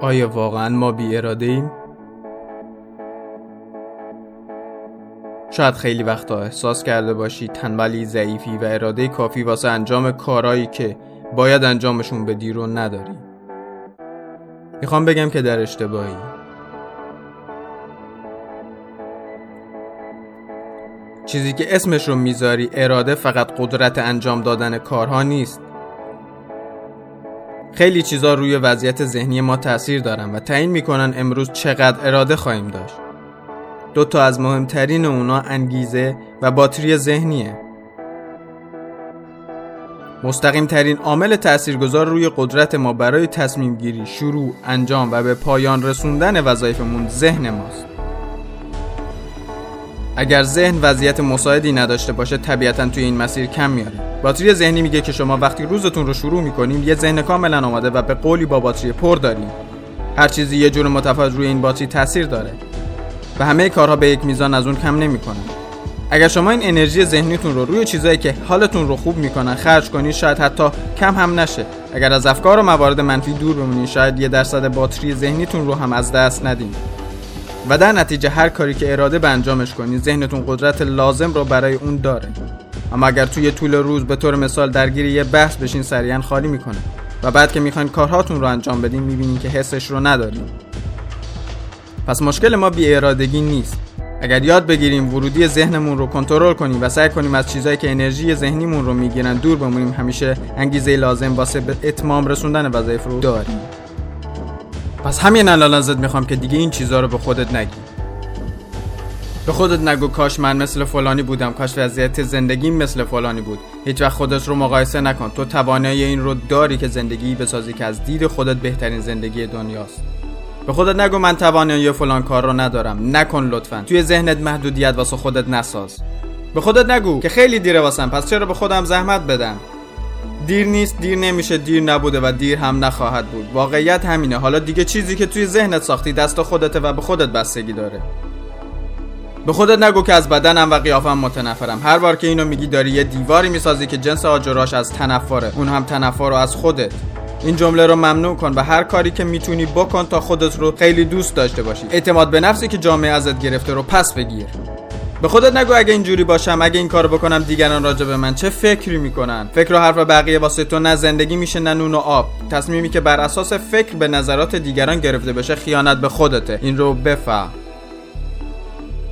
آیا واقعا ما بی اراده ایم؟ شاید خیلی وقتا احساس کرده باشی تنبلی ضعیفی و اراده کافی واسه انجام کارهایی که باید انجامشون بدی رو نداری. می‌خوام بگم که در اشتباهی. چیزی که اسمش رو می‌ذاری اراده فقط قدرت انجام دادن کارها نیست. خیلی چیزا روی وضعیت ذهنی ما تاثیر دارن و تعیین می‌کنن امروز چقدر اراده خواهیم داشت دو تا از مهمترین اونا انگیزه و باتری ذهنیه مستقیم ترین عامل تاثیرگذار روی قدرت ما برای تصمیم گیری، شروع، انجام و به پایان رسوندن وظایفمون ذهن ماست. اگر ذهن وضعیت مساعدی نداشته باشه طبیعتا توی این مسیر کم میاره. باتری ذهنی میگه که شما وقتی روزتون رو شروع می‌کنیم یه ذهن کاملا آماده و به قولی با باتری پر داریم. هر چیزی یه جور متفاوت روی این باتری تاثیر داره و همه کارها به یک میزان از اون کم نمی‌کنن. اگر شما این انرژی ذهنیتون رو روی چیزایی که حالتون رو خوب می‌کنن خرج کنید شاید حتی کم هم نشه. اگر از افکار و موارد منفی دور بمونید شاید یه درصد باتری ذهنیتون رو هم از دست ندید و در نتیجه هر کاری که اراده به انجامش کنید ذهنتون قدرت لازم رو برای اون داره. اما اگر توی طول روز به طور مثال درگیر یه بحث بشین سریعا خالی می‌کنه و بعد که می‌خواین کارهاتون رو انجام بدین می‌بینین که حسش رو ندارین. پس مشکل ما بی ارادگی نیست. اگر یاد بگیریم ورودی ذهنمون رو کنترل کنیم و سعی کنیم از چیزایی که انرژی ذهنیمون رو می‌گیرن دور بمونیم همیشه انگیزه لازم واسه به اتمام رسوندن وظایف رو داریم. پس همین الان ازت می‌خوام که دیگه این چیزها رو به خودت نگی. به خودت نگو کاش من مثل فلانی بودم کاش وضعیت زندگیم مثل فلانی بود. هیچ وقت خودت رو مقایسه نکن. تو توانایی این رو داری که زندگی بسازی که از دید خودت بهترین زندگی دنیاست. به خودت نگو من توانایی فلان کار رو ندارم. نکن لطفا. توی ذهنت محدودیت واسه خودت نساز. به خودت نگو که خیلی دیره واسم پس چرا به خودم زحمت بدم؟ دیر نیست دیر نمیشه دیر نبوده و دیر هم نخواهد بود. واقعیت همینه. حالا دیگه چیزی که توی ذهنت ساختی دست خودته و به خودت بستگی داره. به خودت نگو که از بدنم و قیافم متنفرم. هر بار که اینو میگی داری یه دیواری می‌سازی که جنس آجراش از تنفره. اون هم تنفر رو از خودت. این جمله رو ممنوع کن و هر کاری که می‌تونی بکن تا خودت رو خیلی دوست داشته باشی. اعتماد به نفسی که جامعه ازت گرفته رو پس بگیر. به خودت نگو اگه اینجوری باشم اگه این کارو بکنم دیگران راجع به من چه فکری می‌کنن؟ فکر و حرف بقیه واسه تو نه زندگی میشه نه نون و آب. تصمیمی که بر اساس فکر به نظرات دیگران گرفته بشه خیانت به خودته. این رو بفهم.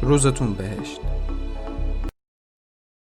روزتون بهشت.